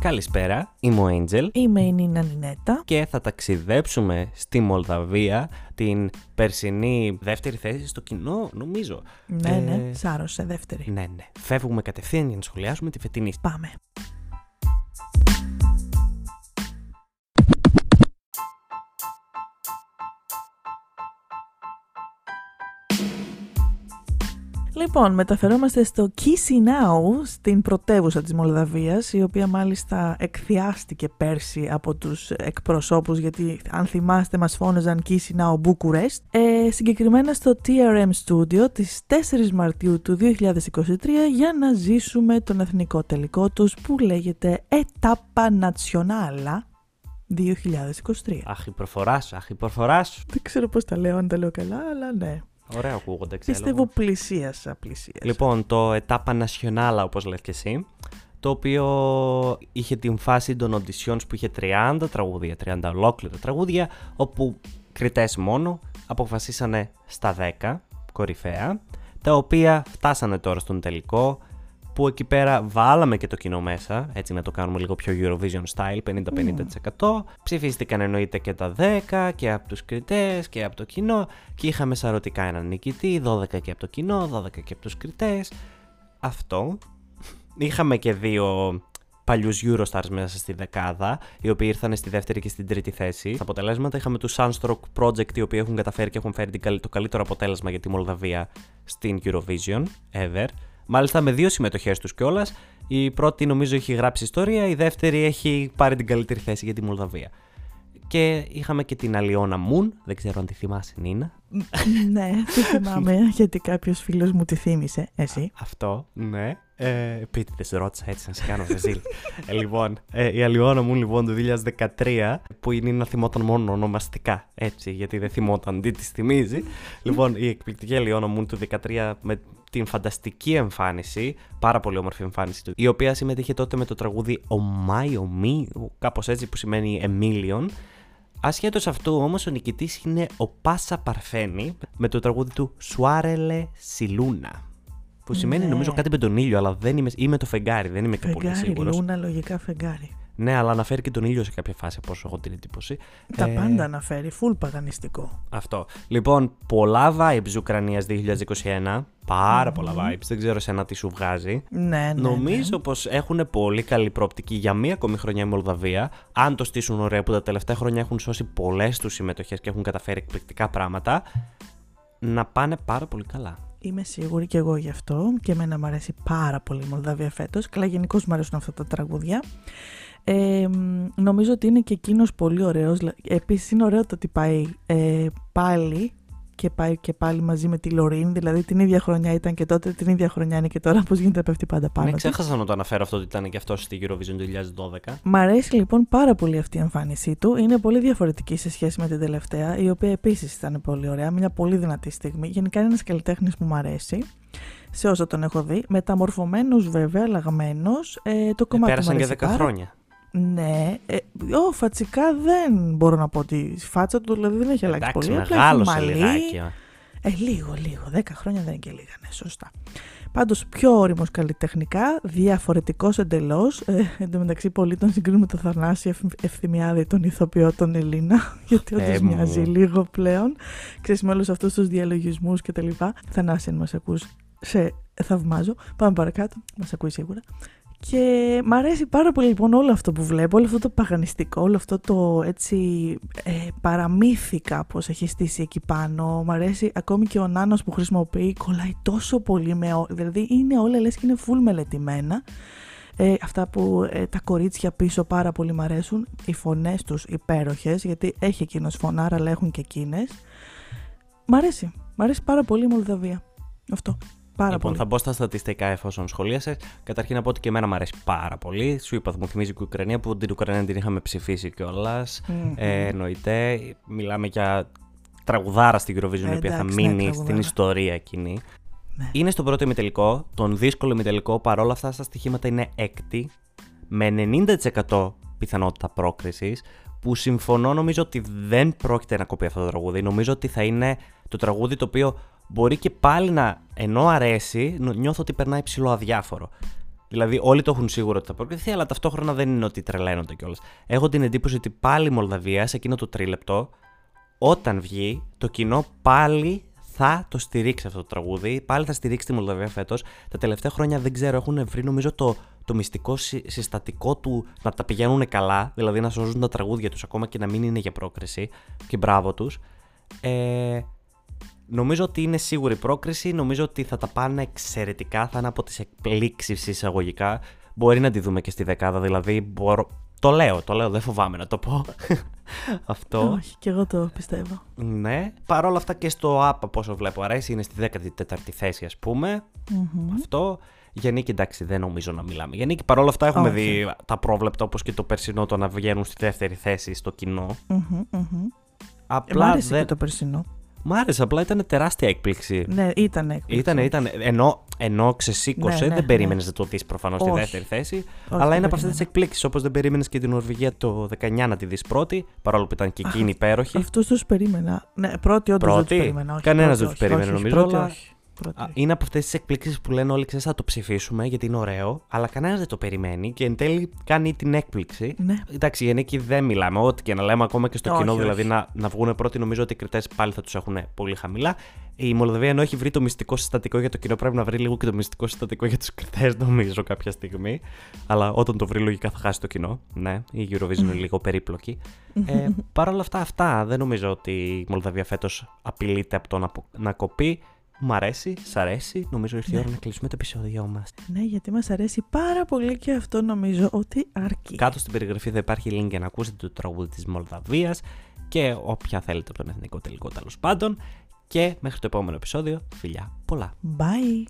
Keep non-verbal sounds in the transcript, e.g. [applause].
Καλησπέρα, είμαι ο Angel Είμαι η Νίνα Νινέτα. και θα ταξιδέψουμε στη Μολδαβία την περσινή δεύτερη θέση στο κοινό, νομίζω. Ναι, Ε, ναι, σάρωσε δεύτερη. Ναι, ναι. Φεύγουμε κατευθείαν για να σχολιάσουμε τη φετινή. Πάμε. Λοιπόν, μεταφερόμαστε στο Chisinau, στην πρωτεύουσα της Μολδαβίας, η οποία μάλιστα εκθιάστηκε πέρσι από τους εκπροσώπους, γιατί αν θυμάστε μας φώναζαν Chisinau Bucharest. Ε, συγκεκριμένα στο TRM Studio τις 4 Μαρτίου του 2023 για να ζήσουμε τον εθνικό τελικό τους που λέγεται Etapa Nazionale 2023. Αχ, η προφοράς σου, αχ, η προφοράς σου. Δεν ξέρω πώς τα λέω, αν τα λέω καλά, αλλά ναι. Ωραία ακούγονται, ξέρω. Πιστεύω πλησίασα, πλησίασα. Λοιπόν, το Etapa Nacional, όπως λες και εσύ, το οποίο είχε την φάση των auditions που είχε 30 τραγούδια, 30 ολόκληρα τραγούδια, όπου κριτές μόνο αποφασίσανε στα 10 κορυφαία, τα οποία φτάσανε τώρα στον τελικό, που εκεί πέρα βάλαμε και το κοινό μέσα, έτσι να το κάνουμε λίγο πιο Eurovision style, 50-50%. Ψηφίστηκαν εννοείται και τα 10 και από τους κριτές και από το κοινό και είχαμε σαρωτικά έναν νικητή, 12 και από το κοινό, 12 και από τους κριτές. Αυτό. Είχαμε και δύο παλιούς Eurostars μέσα στη δεκάδα, οι οποίοι ήρθαν στη δεύτερη και στην τρίτη θέση. Στα αποτελέσματα είχαμε τους Sunstroke Project, οι οποίοι έχουν καταφέρει και έχουν φέρει την καλ- το καλύτερο αποτέλεσμα για τη Μολδαβία στην Eurovision ever. Μάλιστα με δύο συμμετοχές τους κιόλας. Η πρώτη νομίζω έχει γράψει ιστορία, η δεύτερη έχει πάρει την καλύτερη θέση για τη Μολδαβία. Και είχαμε και την Αλιώνα Μουν, δεν ξέρω αν τη θυμάσαι Νίνα. ναι, το θυμάμαι, [laughs] γιατί κάποιος φίλος μου τη θύμισε. Εσύ. Αυτό, ναι. Ε, επίτηδες ρώτησα έτσι να σε κάνω ρεζίλ. ε, λοιπόν, ε, η Αλιώνα μου λοιπόν το 2013, που η Νίνα θυμόταν μόνο ονομαστικά, έτσι, γιατί δεν θυμόταν τι της θυμίζει. λοιπόν, η εκπληκτική Αλιώνα μου του 2013 με την φανταστική εμφάνιση, πάρα πολύ όμορφη εμφάνιση του, η οποία συμμετείχε τότε με το τραγούδι «Ο Μάιο Μη», κάπως έτσι που σημαίνει «Εμίλιον», Ασχέτως αυτού όμως ο νικητής είναι ο Πάσα Παρφένη με το τραγούδι του «Σουάρελε Σιλούνα». Που σημαίνει Ναι. νομίζω κάτι με τον ήλιο, αλλά δεν είμαι, είμαι το φεγγάρι, δεν είμαι και πολύ Φεγγάρι, σίγουρος. Λούνα, λογικά φεγγάρι. Ναι, αλλά αναφέρει και τον ήλιο σε κάποια φάση, από όσο έχω την εντύπωση. Τα Ε, πάντα αναφέρει, full παγανιστικό. Αυτό. Λοιπόν, πολλά vibes Ουκρανίας 2021. Πάρα πολλά vibes. Δεν ξέρω σε τι σου βγάζει. Ναι, ναι. Νομίζω πως έχουν πολύ καλή προοπτική για μία ακόμη χρονιά η Μολδαβία. Αν το στήσουν ωραία, που τα τελευταία χρόνια έχουν σώσει πολλές τους συμμετοχές και έχουν καταφέρει εκπληκτικά πράγματα. Να πάνε πάρα πολύ καλά. Είμαι σίγουρη και εγώ γι' αυτό και εμένα μου αρέσει πάρα πολύ η Μολδαβία φέτος. Καλά γενικώ μου αρέσουν αυτά τα τραγούδια. Ε, μ, νομίζω ότι είναι και εκείνος πολύ ωραίος. Επίσης είναι ωραίο το ότι πάει ε, πάλι και πάει και πάλι μαζί με τη Λωρίν. Δηλαδή την ίδια χρονιά ήταν και τότε, την ίδια χρονιά είναι και τώρα. Πώς γίνεται να πέφτει πάντα πάνω Ναι, της; ξέχασα να το αναφέρω αυτό ότι ήταν και αυτό στη Eurovision του 2012. Μ' αρέσει λοιπόν πάρα πολύ αυτή η εμφάνισή του. Είναι πολύ διαφορετική σε σχέση με την τελευταία, η οποία επίσης ήταν πολύ ωραία. Μια πολύ δυνατή στιγμή. Γενικά είναι ένας καλλιτέχνης που μου αρέσει. Σε όσο τον έχω δει. Μεταμορφωμένος βέβαια, αλλαγμένος. Ε, το Ε, κομμάτι πέρασαν μου και αρέσει 10 πάρα- χρόνια. Ναι. Ε, ο, φατσικά δεν μπορώ να πω ότι η φάτσα του δηλαδή δεν έχει αλλάξει Εντάξει, πολύ. Απλά έχει μεγάλωσε μαλλί. λιγάκι. Ε, λίγο, λίγο. Δέκα χρόνια δεν είναι και λίγα, ναι, σωστά. Πάντως πιο όριμος καλλιτεχνικά, διαφορετικός εντελώς. Ε, εν τω μεταξύ, πολλοί τον συγκρίνουν με τον Θανάση Ευ- Ευθυμιάδη, τον ηθοποιό τον Ελλήνα. [laughs] Γιατί Θεέ όντω μου. μοιάζει λίγο πλέον. Ξέρεις με όλους αυτούς τους διαλογισμούς κτλ. Θανάση, αν μας ακούς, σε θαυμάζω. Πάμε παρακάτω. Μας ακούει σίγουρα. Και μ' αρέσει πάρα πολύ λοιπόν όλο αυτό που βλέπω, όλο αυτό το παγανιστικό, όλο αυτό το έτσι ε, παραμύθι κάπως έχει στήσει εκεί πάνω. Μ' αρέσει ακόμη και ο νάνος που χρησιμοποιεί, κολλάει τόσο πολύ με, ό- δηλαδή είναι όλα λες και είναι full μελετημένα. Ε, αυτά που ε, τα κορίτσια πίσω πάρα πολύ μ' αρέσουν, οι φωνές τους υπέροχες, γιατί έχει εκείνος φωνάρα αλλά έχουν και εκείνες. Μ' αρέσει, μ' αρέσει πάρα πολύ η Μολδαβία. Αυτό, πάρα λοιπόν, πολύ. θα μπω στα στατιστικά εφόσον σχολίασες. Καταρχήν να πω ότι και εμένα μου αρέσει πάρα πολύ. Σου είπα, μου θυμίζει και η Ουκρανία που την Ουκρανία την είχαμε ψηφίσει κιόλας. Μμμ. Ε, εννοείται. Μιλάμε για τραγουδάρα στην Eurovision η οποία θα εντάξει, ναι, μείνει στην τραγουδάρα. ιστορία εκείνη. Ναι. Είναι στον πρώτο ημιτελικό. Τον δύσκολο ημιτελικό παρόλα αυτά στα στοιχήματα είναι έκτη. Με 90% πιθανότητα πρόκρισης. Που συμφωνώ νομίζω ότι δεν πρόκειται να κοπεί αυτό το τραγούδι. Νομίζω ότι θα είναι το τραγούδι το οποίο μπορεί και πάλι να ενώ αρέσει, νο- νιώθω ότι περνάει ψηλό αδιάφορο. Δηλαδή, όλοι το έχουν σίγουρο ότι θα προκριθεί, αλλά ταυτόχρονα δεν είναι ότι τρελαίνονται κιόλας. Έχω την εντύπωση ότι πάλι η Μολδαβία σε εκείνο το τρίλεπτο, όταν βγει, το κοινό πάλι θα το στηρίξει αυτό το τραγούδι. Πάλι θα στηρίξει τη Μολδαβία φέτος. Τα τελευταία χρόνια δεν ξέρω, έχουν βρει νομίζω το, το μυστικό συστατικό του να τα πηγαίνουν καλά, δηλαδή να σώζουν τα τραγούδια τους ακόμα και να μην είναι για πρόκριση. Και μπράβο τους. Ε, νομίζω ότι είναι σίγουρη πρόκριση. Νομίζω ότι θα τα πάνε εξαιρετικά. Θα είναι από τις εκπλήξεις εισαγωγικά. Μπορεί να τη δούμε και στη δεκάδα, δηλαδή μπορώ, το λέω, το λέω, δεν φοβάμαι να το πω. [laughs] Αυτό. Όχι, και εγώ το πιστεύω. Ναι. Παρ' όλα αυτά και στο app, από όσο βλέπω, αρέσει, είναι στη 14η θέση, ας πούμε. Mm-hmm. Αυτό. Για νίκη, εντάξει, δεν νομίζω να μιλάμε. Για νίκη, παρόλα αυτά, έχουμε δει τα πρόβλεπτα όπως και το περσινό το να βγαίνουν στη δεύτερη θέση στο κοινό. Mm-hmm, mm-hmm. Απλά ε, δεν... και το περσινό. Μ' άρεσε, απλά ήταν τεράστια έκπληξη. Ναι, ήταν έκπληξη. Ήταν, ήταν. Ενώ, ενώ ξεσήκωσε, ναι, ναι, δεν περίμενες ναι. να το δεις προφανώς στη δεύτερη θέση. Όχι, αλλά είναι από αυτές τις εκπλήξεις. Όπως δεν περίμενες και την Νορβηγία το 19 να τη δεις πρώτη, παρόλο που ήταν και εκείνη υπέροχη. Αυτούς τους περίμενα. Ναι, πρώτη όντως δεν τους περίμενα. Κανένας δεν τους περίμενε, νομίζω. όχι είναι από αυτές τις εκπλήξεις που λένε όλοι ξέρεις θα το ψηφίσουμε γιατί είναι ωραίο, αλλά κανένας δεν το περιμένει και εν τέλει κάνει την έκπληξη. Ναι. Εντάξει, γενική δεν μιλάμε. Ό,τι και να λέμε, ακόμα και στο όχι, κοινό, όχι. δηλαδή να, να βγουν πρώτοι, νομίζω ότι οι κριτές πάλι θα τους έχουν πολύ χαμηλά. Η Μολδαβία ενώ έχει βρει το μυστικό συστατικό για το κοινό, πρέπει να βρει λίγο και το μυστικό συστατικό για τους κριτές, νομίζω, κάποια στιγμή. Αλλά όταν το βρει, λογικά θα χάσει το κοινό. Ναι, η Eurovision είναι λίγο περίπλοκη. ε, Παρ' όλα αυτά, αυτά δεν νομίζω ότι η Μολδαβία φέτος απειλείται από το να, να κοπεί. Μ' αρέσει, σ' αρέσει. Νομίζω ήρθε η ώρα ναι. να κλείσουμε το επεισόδιο μας. Ναι, γιατί μας αρέσει πάρα πολύ και αυτό νομίζω ότι αρκεί. Κάτω στην περιγραφή θα υπάρχει link για να ακούσετε το τραγούδι της Μολδαβίας και όποια θέλετε από τον εθνικό τελικό τέλος πάντων. Και μέχρι το επόμενο επεισόδιο, φιλιά πολλά. Bye.